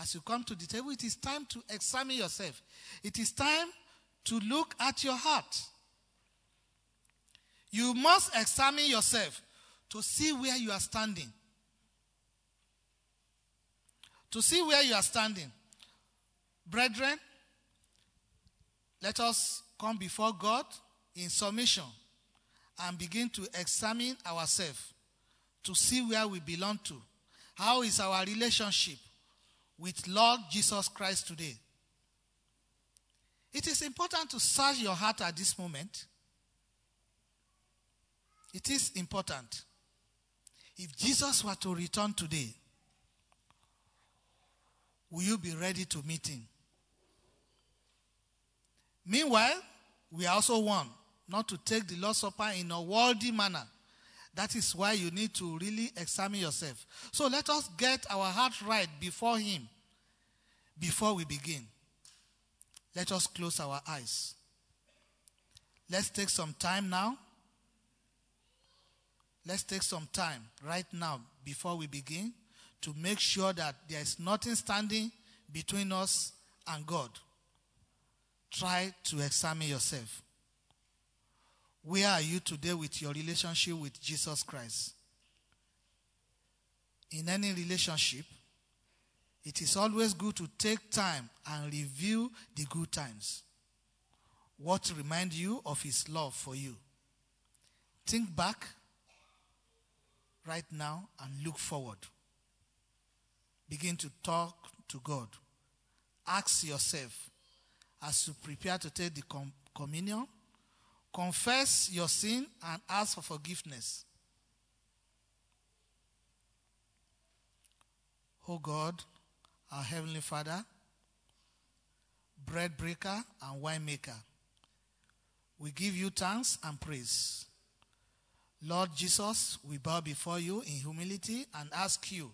As you come to the table, it is time to examine yourself. It is time to look at your heart. You must examine yourself to see where you are standing. To see where you are standing. Brethren, let us come before God in submission and begin to examine ourselves to see where we belong to. How is our relationship with Lord Jesus Christ today? It is important to search your heart at this moment. It is important. If Jesus were to return today, will you be ready to meet him? Meanwhile, we are also one not to take the Lord's Supper in a worldly manner that is why you need to really examine yourself. So let us get our heart right before Him before we begin. Let us close our eyes. Let's take some time now. Let's take some time right now before we begin to make sure that there is nothing standing between us and God. Try to examine yourself. Where are you today with your relationship with Jesus Christ? In any relationship, it is always good to take time and review the good times. What remind you of his love for you? Think back right now and look forward. Begin to talk to God. Ask yourself as you prepare to take the com- communion confess your sin and ask for forgiveness. Oh God, our Heavenly Father, bread breaker and wine maker, we give you thanks and praise. Lord Jesus, we bow before you in humility and ask you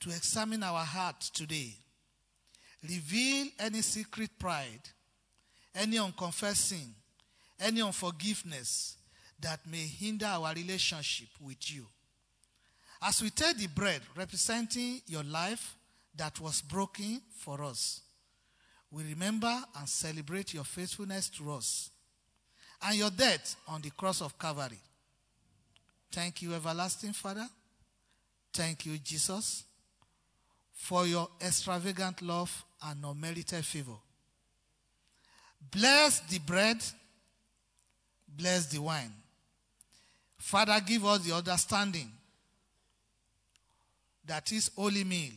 to examine our heart today. Reveal any secret pride, any unconfessed sin, any unforgiveness that may hinder our relationship with you. As we take the bread representing your life that was broken for us, we remember and celebrate your faithfulness to us and your death on the cross of Calvary. Thank you, everlasting Father. Thank you, Jesus, for your extravagant love and unmerited favor. Bless the bread bless the wine. Father, give us the understanding that is holy meal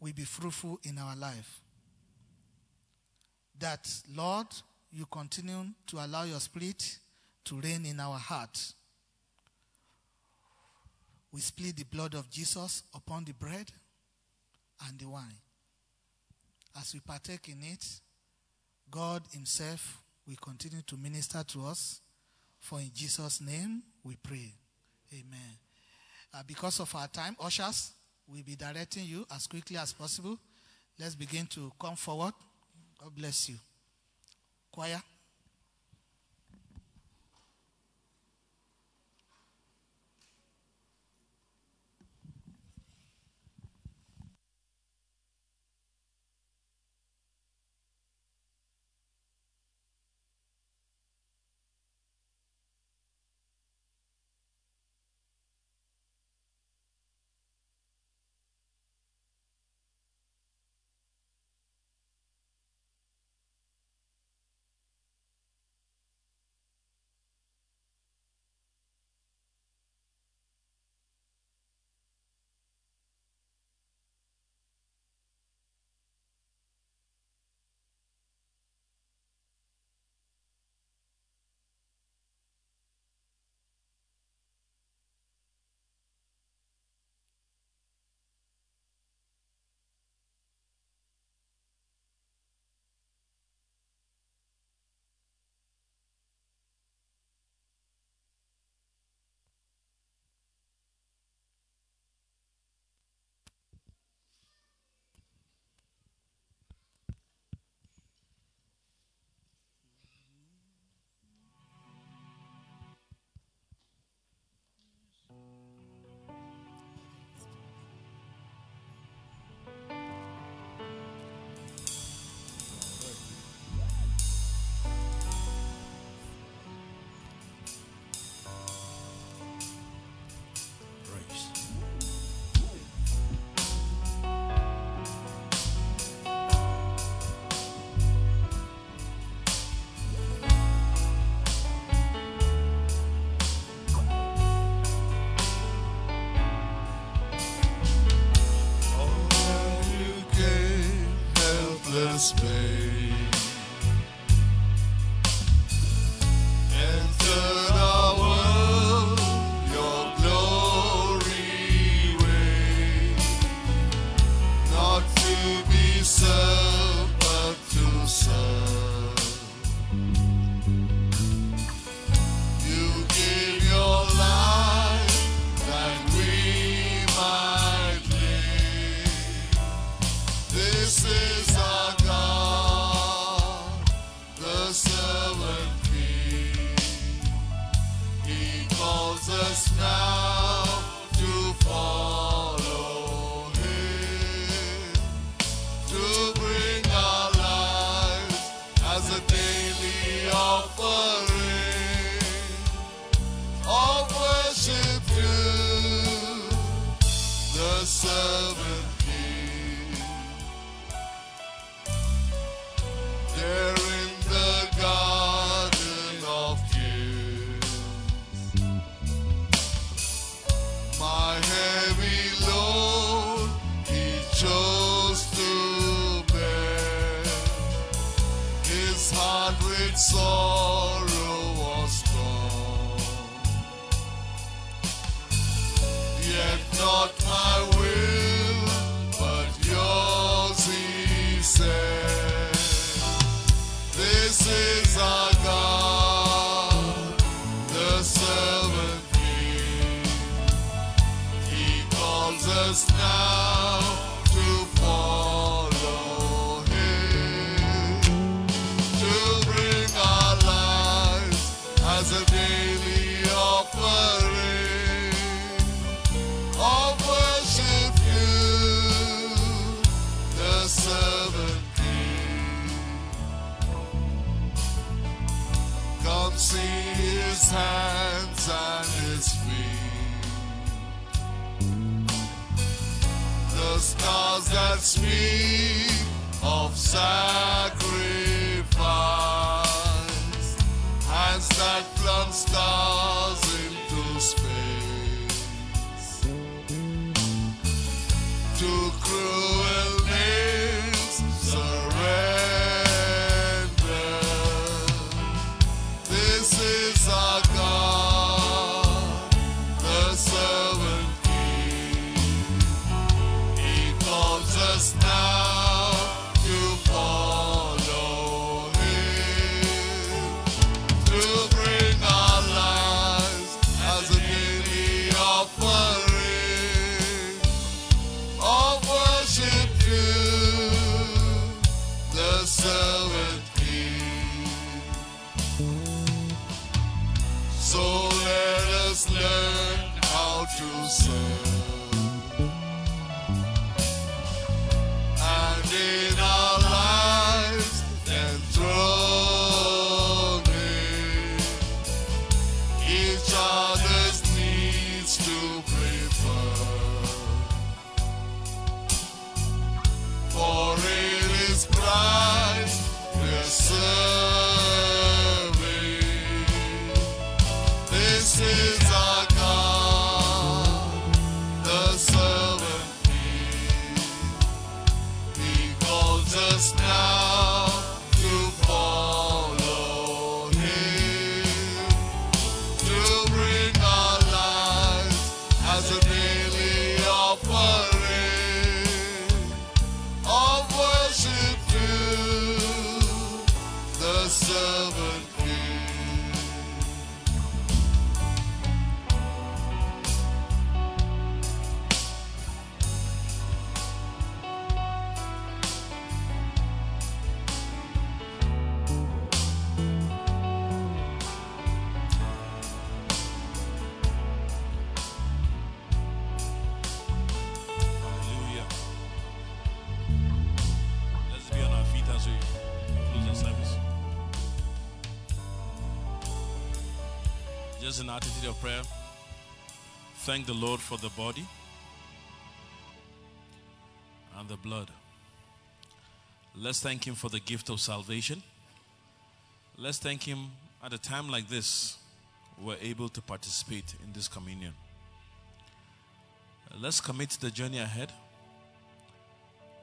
will be fruitful in our life. That, Lord, you continue to allow your spirit to reign in our heart. We split the blood of Jesus upon the bread and the wine. As we partake in it, God Himself will continue to minister to us. For in Jesus' name we pray. Amen. Uh, because of our time, ushers we'll be directing you as quickly as possible. Let's begin to come forward. God bless you. Choir. Christmas. capacity of prayer, thank the Lord for the body and the blood. Let's thank Him for the gift of salvation. Let's thank Him at a time like this, we're able to participate in this communion. Let's commit the journey ahead.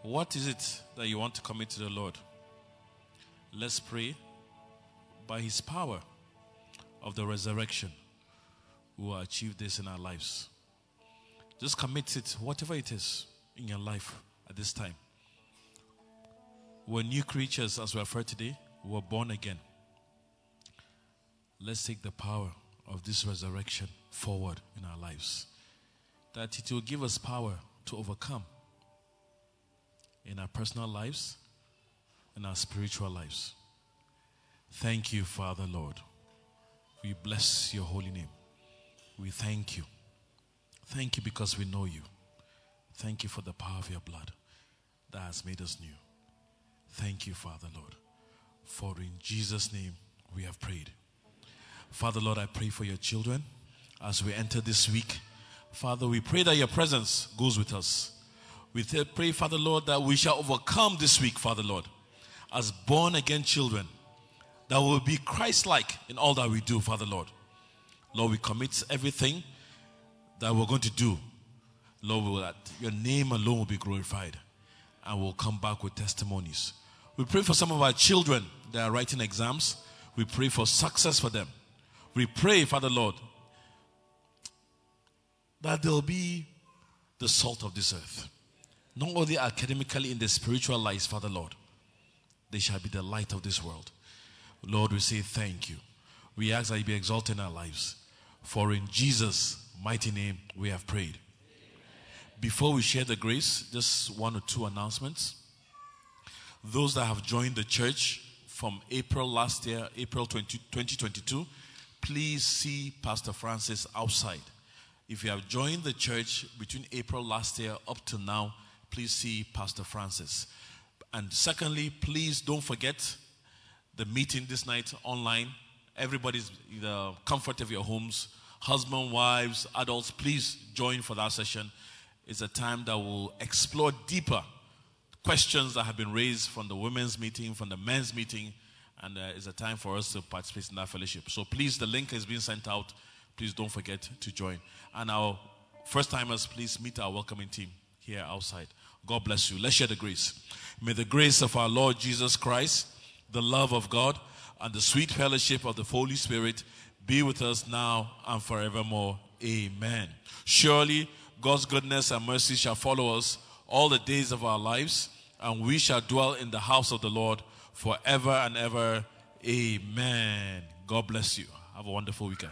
What is it that you want to commit to the Lord? Let's pray by His power of the resurrection we will achieve this in our lives. Just commit it, whatever it is in your life at this time. We're new creatures, as we have heard today. We're born again. Let's take the power of this resurrection forward in our lives. That it will give us power to overcome in our personal lives in our spiritual lives. Thank you, Father Lord. We bless your holy name. We thank you. Thank you because we know you. Thank you for the power of your blood that has made us new. Thank you, Father Lord. For in Jesus' name we have prayed. Father Lord, I pray for your children as we enter this week. Father, we pray that your presence goes with us. We pray, Father Lord, that we shall overcome this week, Father Lord, as born again children, that will be Christ like in all that we do, Father Lord. Lord, we commit everything that we're going to do. Lord, that your name alone will be glorified and we'll come back with testimonies. We pray for some of our children that are writing exams. We pray for success for them. We pray, Father Lord, that they'll be the salt of this earth. Not only academically in the spiritual lives, Father Lord, they shall be the light of this world. Lord, we say thank you. We ask that you be exalted in our lives. For in Jesus' mighty name we have prayed. Before we share the grace, just one or two announcements. Those that have joined the church from April last year, April 20, 2022, please see Pastor Francis outside. If you have joined the church between April last year up to now, please see Pastor Francis. And secondly, please don't forget the meeting this night online. Everybody's in the comfort of your homes. Husband, wives, adults, please join for that session. It's a time that will explore deeper questions that have been raised from the women's meeting, from the men's meeting, and uh, it's a time for us to participate in that fellowship. So please, the link is being sent out. Please don't forget to join. And our first timers, please meet our welcoming team here outside. God bless you. Let's share the grace. May the grace of our Lord Jesus Christ, the love of God, and the sweet fellowship of the Holy Spirit be with us now and forevermore. Amen. Surely God's goodness and mercy shall follow us all the days of our lives, and we shall dwell in the house of the Lord forever and ever. Amen. God bless you. Have a wonderful weekend.